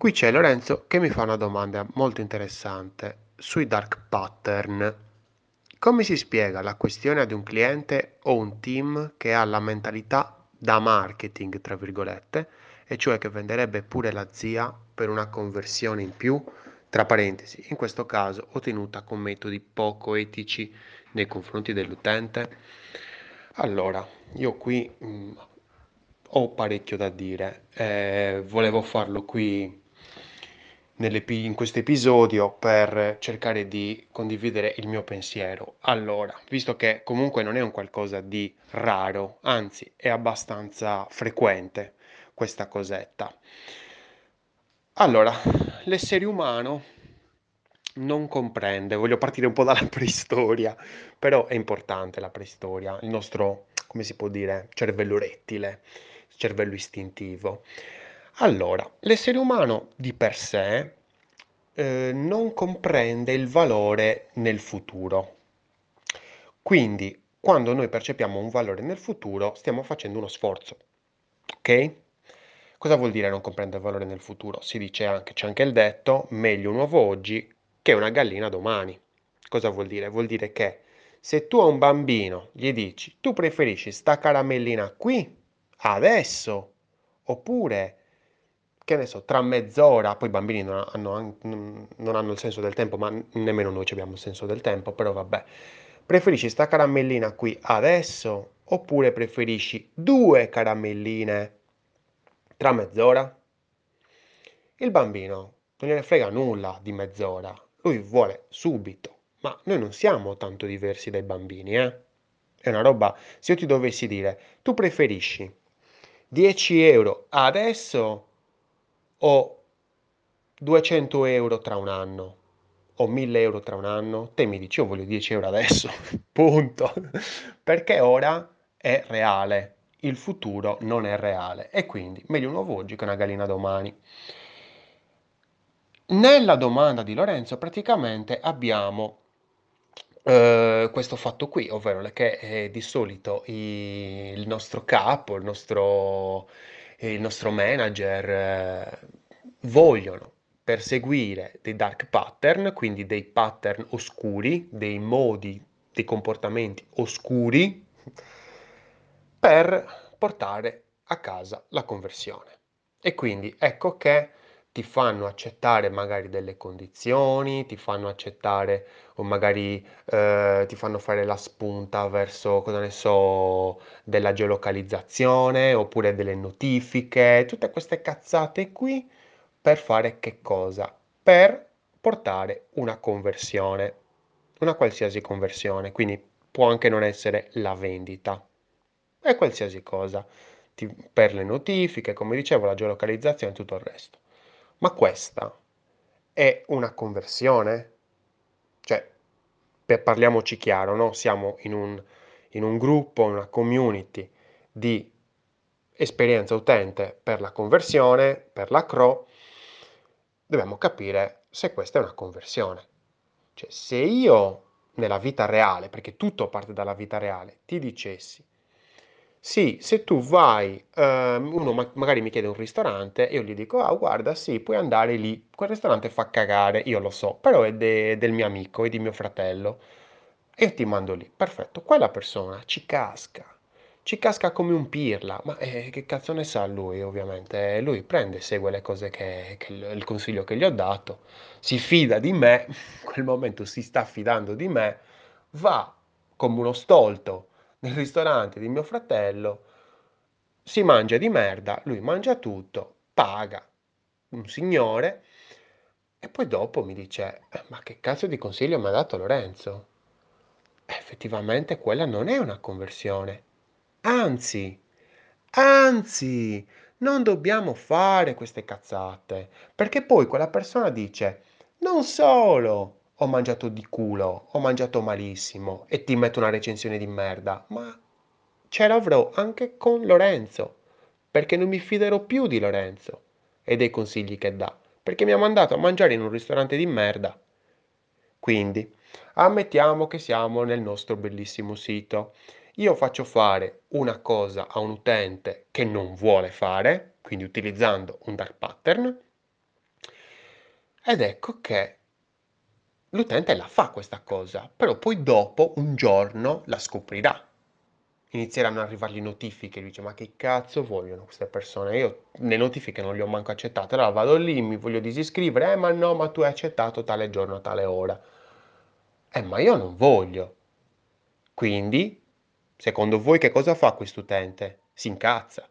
Qui c'è Lorenzo che mi fa una domanda molto interessante sui dark pattern. Come si spiega la questione ad un cliente o un team che ha la mentalità da marketing, tra virgolette, e cioè che venderebbe pure la zia per una conversione in più, tra parentesi, in questo caso ottenuta con metodi poco etici nei confronti dell'utente? Allora, io qui mh, mm, ho parecchio da dire, eh, volevo farlo qui in questo episodio per cercare di condividere il mio pensiero. Allora, visto che comunque non è un qualcosa di raro, anzi è abbastanza frequente questa cosetta. Allora, l'essere umano non comprende, voglio partire un po' dalla preistoria, però è importante la preistoria, il nostro, come si può dire, cervello rettile, cervello istintivo. Allora, l'essere umano di per sé eh, non comprende il valore nel futuro. Quindi, quando noi percepiamo un valore nel futuro, stiamo facendo uno sforzo. Ok? Cosa vuol dire non comprendere il valore nel futuro? Si dice anche, c'è anche il detto, meglio un uovo oggi che una gallina domani. Cosa vuol dire? Vuol dire che se tu a un bambino gli dici, tu preferisci sta caramellina qui, adesso, oppure che ne so, tra mezz'ora, poi i bambini non hanno, non hanno, il senso del tempo, ma nemmeno noi abbiamo il senso del tempo, però vabbè. Preferisci sta caramellina qui adesso oppure preferisci due caramelline tra mezz'ora? Il bambino non gliene frega nulla di mezz'ora, lui vuole subito, ma noi non siamo tanto diversi dai bambini, eh? È una roba, se io ti dovessi dire, tu preferisci 10 euro adesso ho 200 euro tra un anno, ho 1000 euro tra un anno, te mi dici io voglio 10 euro adesso, punto, perché ora è reale, il futuro non è reale e quindi meglio un uovo oggi che una gallina domani. Nella domanda di Lorenzo praticamente abbiamo eh, questo fatto qui, ovvero che eh, di solito i, il nostro capo, il nostro il nostro manager eh, vogliono perseguire dei dark pattern, quindi dei pattern oscuri, dei modi, dei comportamenti oscuri, per portare a casa la conversione. E quindi ecco che ti fanno accettare magari delle condizioni, ti fanno accettare o magari eh, ti fanno fare la spunta verso, cosa ne so, della geolocalizzazione oppure delle notifiche, tutte queste cazzate qui per fare che cosa? Per portare una conversione, una qualsiasi conversione, quindi può anche non essere la vendita, è qualsiasi cosa, per le notifiche, come dicevo, la geolocalizzazione e tutto il resto. Ma questa è una conversione? Cioè, per parliamoci chiaro, no? Siamo in un, in un gruppo, in una community di esperienza utente per la conversione, per la CRO, dobbiamo capire se questa è una conversione. Cioè, se io nella vita reale, perché tutto parte dalla vita reale, ti dicessi sì, se tu vai, ehm, uno ma- magari mi chiede un ristorante, io gli dico, ah, guarda, sì, puoi andare lì, quel ristorante fa cagare, io lo so, però è de- del mio amico, è di mio fratello, e io ti mando lì, perfetto, quella persona ci casca, ci casca come un pirla, ma eh, che cazzo ne sa lui, ovviamente, lui prende, segue le cose che, che il consiglio che gli ho dato, si fida di me, in quel momento si sta fidando di me, va come uno stolto nel ristorante di mio fratello, si mangia di merda, lui mangia tutto, paga un signore e poi dopo mi dice, eh, ma che cazzo di consiglio mi ha dato Lorenzo? Effettivamente quella non è una conversione. Anzi, anzi, non dobbiamo fare queste cazzate, perché poi quella persona dice, non solo ho mangiato di culo, ho mangiato malissimo e ti metto una recensione di merda, ma ce l'avrò anche con Lorenzo, perché non mi fiderò più di Lorenzo e dei consigli che dà, perché mi ha mandato a mangiare in un ristorante di merda. Quindi, ammettiamo che siamo nel nostro bellissimo sito. Io faccio fare una cosa a un utente che non vuole fare, quindi utilizzando un dark pattern, Ed ecco che l'utente la fa questa cosa, però poi dopo, un giorno, la scoprirà. Inizieranno ad arrivargli notifiche, dice ma che cazzo vogliono queste persone? Io le notifiche non le ho manco accettate, allora vado lì, mi voglio disiscrivere, eh ma no, ma tu hai accettato tale giorno, tale ora. Eh ma io non voglio. Quindi, secondo voi che cosa fa quest'utente? Si incazza.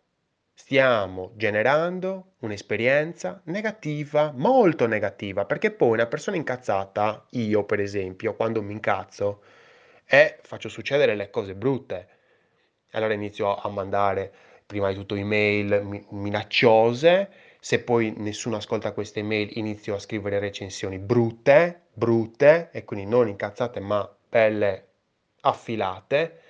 Stiamo generando un'esperienza negativa, molto negativa, perché poi una persona incazzata, io per esempio, quando mi incazzo, e faccio succedere le cose brutte. Allora inizio a mandare prima di tutto email minacciose, se poi nessuno ascolta queste email inizio a scrivere recensioni brutte, brutte, e quindi non incazzate ma belle affilate,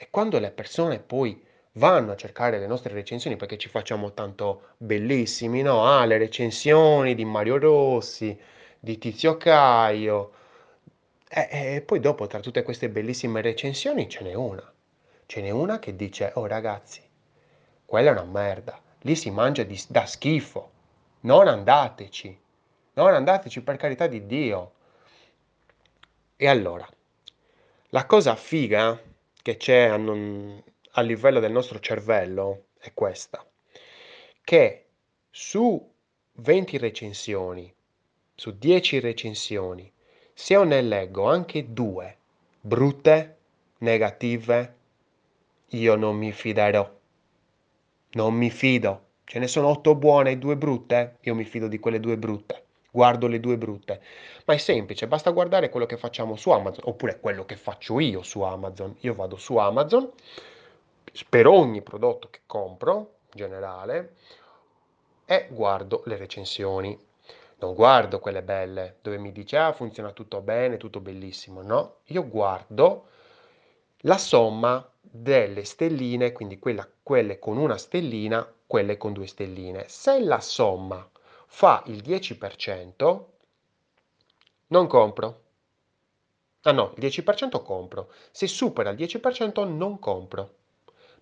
e quando le persone poi vanno a cercare le nostre recensioni perché ci facciamo tanto bellissimi, no? Ah, le recensioni di Mario Rossi, di Tizio Caio. E, e poi dopo, tra tutte queste bellissime recensioni, ce n'è una. Ce n'è una che dice, oh ragazzi, quella è una merda. Lì si mangia di, da schifo. Non andateci. Non andateci per carità di Dio. E allora, la cosa figa che c'è a non, a livello del nostro cervello è questa, che su 20 recensioni, su 10 recensioni, se io ne leggo anche due brutte, negative, io non mi fiderò. Non mi fido. Ce ne sono otto buone e due brutte? Io mi fido di quelle due brutte. Guardo le due brutte. Ma è semplice, basta guardare quello che facciamo su Amazon, oppure quello che faccio io su Amazon. Io vado su Amazon, per ogni prodotto che compro, in generale, e guardo le recensioni. Non guardo quelle belle, dove mi dice, ah, funziona tutto bene, tutto bellissimo. No, io guardo la somma delle stelline, quindi quella, quelle con una stellina, quelle con due stelline. Se la somma fa il 10%, non compro. Ah no, il 10% compro. Se supera il 10% non compro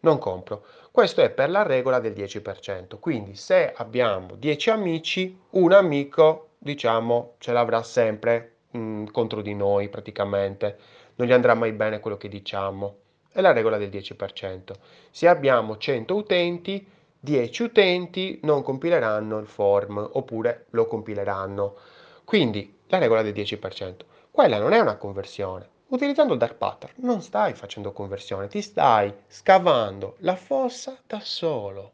non compro. Questo è per la regola del 10%. Quindi se abbiamo 10 amici, un amico, diciamo, ce l'avrà sempre mh, mm, contro di noi praticamente. Non gli andrà mai bene quello che diciamo. È la regola del 10%. Se abbiamo 100 utenti, 10 utenti non compileranno il form oppure lo compileranno. Quindi la regola del 10%. Quella non è una conversione, Utilizzando il dark pattern non stai facendo conversione, ti stai scavando la fossa da solo.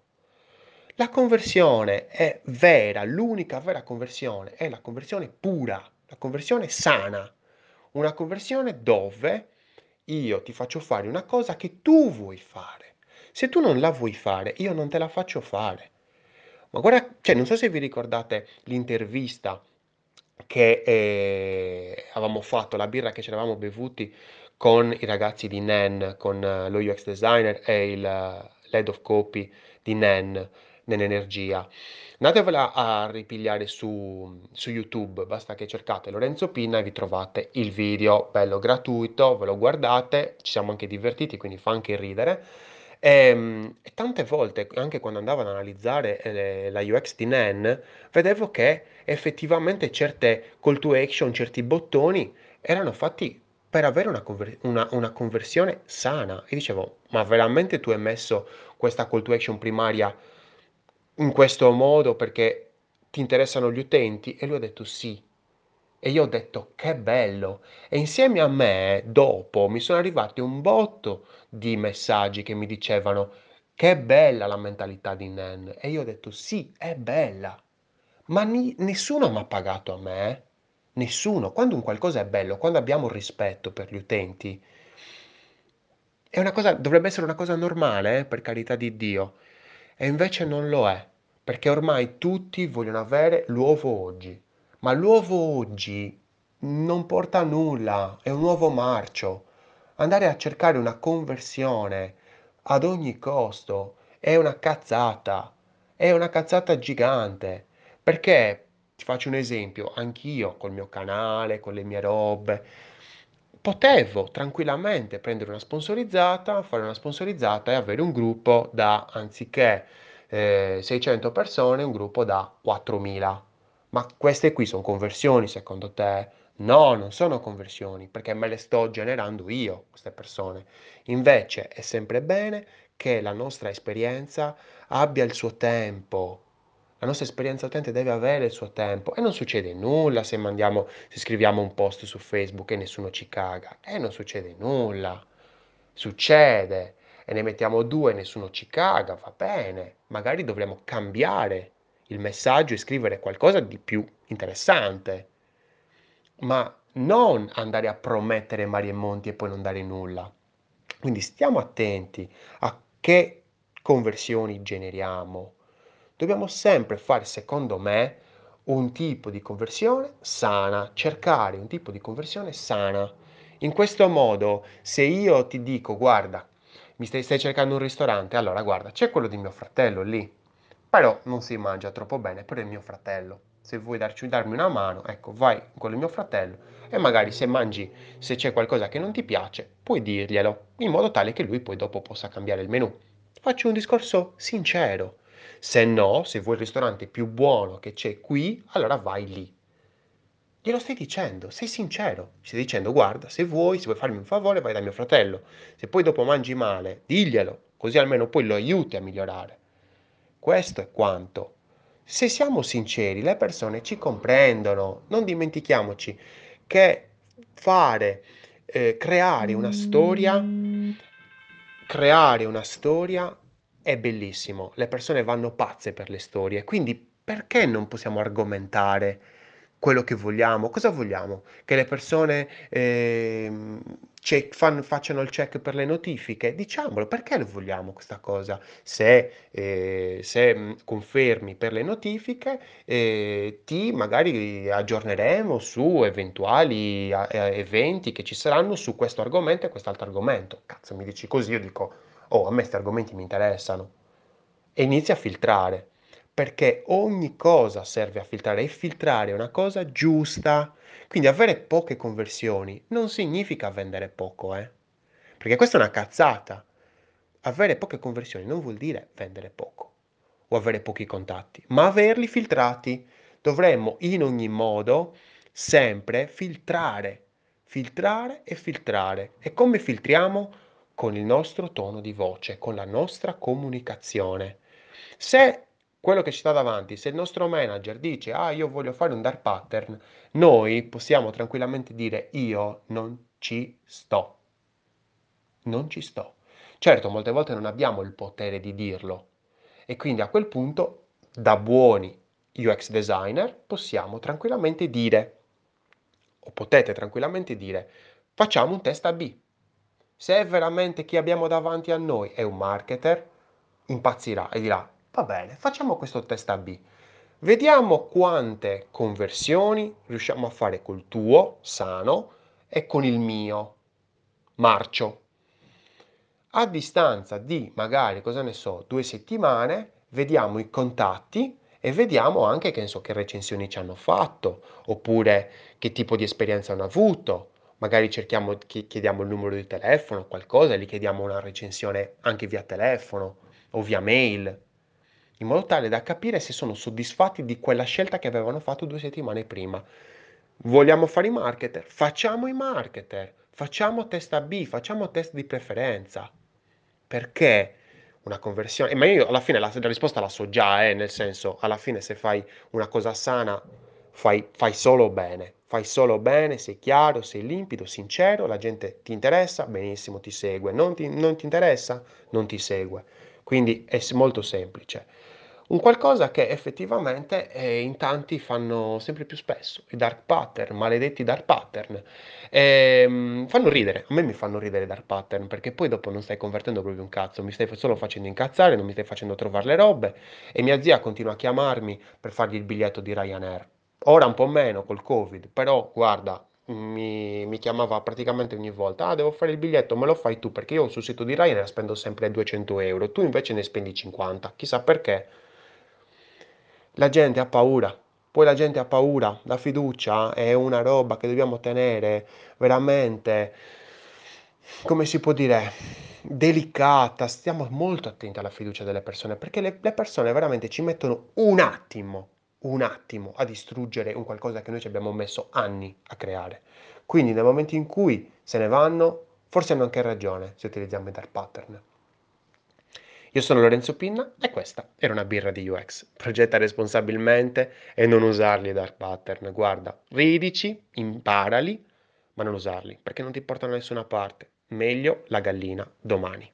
La conversione è vera, l'unica vera conversione è la conversione pura, la conversione sana, una conversione dove io ti faccio fare una cosa che tu vuoi fare. Se tu non la vuoi fare, io non te la faccio fare. Ma guarda, cioè, non so se vi ricordate l'intervista che eh, avevamo fatto, la birra che ci eravamo bevuti con i ragazzi di NEN, con eh, lo UX designer e il eh, lead of copy di NEN, NEN Energia. Andatevela a ripigliare su, su YouTube, basta che cercate Lorenzo Pinna e vi trovate il video, bello gratuito, ve lo guardate, ci siamo anche divertiti, quindi fa anche ridere. Ehm, e tante volte, anche quando andavo ad analizzare eh, la UX di NEN, vedevo che effettivamente certe call to action, certi bottoni erano fatti per avere una, conver- una, una conversione sana. E dicevo, ma veramente tu hai messo questa call to action primaria in questo modo perché ti interessano gli utenti? E lui ha detto sì. E io ho detto che bello. E insieme a me, dopo, mi sono arrivati un botto di messaggi che mi dicevano che bella la mentalità di Nen. E io ho detto sì, è bella. Ma ni- nessuno mi ha pagato a me. Nessuno. Quando un qualcosa è bello, quando abbiamo rispetto per gli utenti, è una cosa, dovrebbe essere una cosa normale, eh, per carità di Dio. E invece non lo è, perché ormai tutti vogliono avere l'uovo oggi. Ma l'uovo oggi non porta a nulla, è un uovo marcio. Andare a cercare una conversione ad ogni costo è una cazzata, è una cazzata gigante. Perché, ti faccio un esempio, anch'io col mio canale, con le mie robe, potevo tranquillamente prendere una sponsorizzata, fare una sponsorizzata e avere un gruppo da, anziché eh, 600 persone, un gruppo da 4000 Ma queste qui sono conversioni secondo te? No, non sono conversioni, perché me le sto generando io, queste persone. Invece è sempre bene che la nostra esperienza abbia il suo tempo. La nostra esperienza utente deve avere il suo tempo e non succede nulla se mandiamo, se scriviamo un post su Facebook e nessuno ci caga. E non succede nulla. Succede e ne mettiamo due e nessuno ci caga, va bene. Magari dovremmo cambiare il messaggio e scrivere qualcosa di più interessante, ma non andare a promettere mari e monti e poi non dare nulla. Quindi stiamo attenti a che conversioni generiamo. Dobbiamo sempre fare, secondo me, un tipo di conversione sana, cercare un tipo di conversione sana. In questo modo, se io ti dico, guarda, mi stai, stai cercando un ristorante, allora guarda, c'è quello di mio fratello lì, però non si mangia troppo bene, però è mio fratello. Se vuoi darci, darmi una mano, ecco, vai con il mio fratello e magari se mangi, se c'è qualcosa che non ti piace, puoi dirglielo, in modo tale che lui poi dopo possa cambiare il menù. Faccio un discorso sincero. Se no, se vuoi il ristorante più buono che c'è qui, allora vai lì. Glielo stai dicendo, sei sincero. Stai dicendo, guarda, se vuoi, se vuoi farmi un favore, vai da mio fratello. Se poi dopo mangi male, diglielo, così almeno poi lo aiuti a migliorare. Questo è quanto. Se siamo sinceri, le persone ci comprendono. Non dimentichiamoci che fare, eh, creare una storia, creare una storia è bellissimo. Le persone vanno pazze per le storie. Quindi perché non possiamo argomentare quello che vogliamo? Cosa vogliamo? Che le persone eh, check, fan, facciano il check per le notifiche, diciamolo, perché lo vogliamo questa cosa? Se, eh, se mm, confermi per le notifiche, eh, ti magari aggiorneremo su eventuali eh, eventi che ci saranno su questo argomento e quest'altro argomento. Cazzo, mi dici così, io dico, oh, a me questi argomenti mi interessano. E inizia a filtrare, perché ogni cosa serve a filtrare e filtrare è una cosa giusta quindi avere poche conversioni non significa vendere poco, eh? Perché questa è una cazzata. Avere poche conversioni non vuol dire vendere poco o avere pochi contatti, ma averli filtrati. Dovremmo in ogni modo sempre filtrare, filtrare e filtrare. E come filtriamo? Con il nostro tono di voce, con la nostra comunicazione. Se quello che ci sta davanti, se il nostro manager dice ah io voglio fare un dark pattern, noi possiamo tranquillamente dire io non ci sto. Non ci sto. Certo, molte volte non abbiamo il potere di dirlo e quindi a quel punto, da buoni UX designer, possiamo tranquillamente dire, o potete tranquillamente dire, facciamo un test A-B. Se veramente chi abbiamo davanti a noi è un marketer, impazzirà e dirà Va bene, facciamo questo test A-B. Vediamo quante conversioni riusciamo a fare col tuo, sano, e con il mio, marcio. A distanza di magari, cosa ne so, due settimane, vediamo i contatti e vediamo anche che, so, che recensioni ci hanno fatto, oppure che tipo di esperienza hanno avuto. Magari cerchiamo, chiediamo il numero di telefono, qualcosa, gli chiediamo una recensione anche via telefono o via mail in modo tale da capire se sono soddisfatti di quella scelta che avevano fatto due settimane prima. Vogliamo fare i marketer? Facciamo i marketer, facciamo test A-B, facciamo test di preferenza. Perché una conversione? Ma io alla fine la, la risposta la so già, eh, nel senso, alla fine se fai una cosa sana, fai, fai solo bene. Fai solo bene, sei chiaro, sei limpido, sincero, la gente ti interessa, benissimo, ti segue. Non ti, non ti interessa, non ti segue. Quindi è molto semplice. Un qualcosa che effettivamente eh, in tanti fanno sempre più spesso, i dark pattern, maledetti dark pattern. Ehm, fanno ridere, a me mi fanno ridere i dark pattern perché poi dopo non stai convertendo proprio un cazzo, mi stai solo facendo incazzare, non mi stai facendo trovare le robe e mia zia continua a chiamarmi per fargli il biglietto di Ryanair. Ora un po' meno col Covid, però guarda, mi, mi, chiamava praticamente ogni volta, ah devo fare il biglietto, me lo fai tu perché io sul sito di Ryanair spendo sempre 200 euro, tu invece ne spendi 50, chissà perché. La gente ha paura, poi la gente ha paura, la fiducia è una roba che dobbiamo tenere veramente, come si può dire, delicata, stiamo molto attenti alla fiducia delle persone, perché le, le persone veramente ci mettono un attimo, un attimo a distruggere un qualcosa che noi ci abbiamo messo anni a creare. Quindi nel momento in cui se ne vanno, forse hanno anche ragione se utilizziamo i dark pattern. Io sono Lorenzo Pinna e questa era una birra di UX. Progetta responsabilmente e non usarli i dark pattern. Guarda, ridici, imparali, ma non usarli perché non ti portano da nessuna parte. Meglio la gallina domani.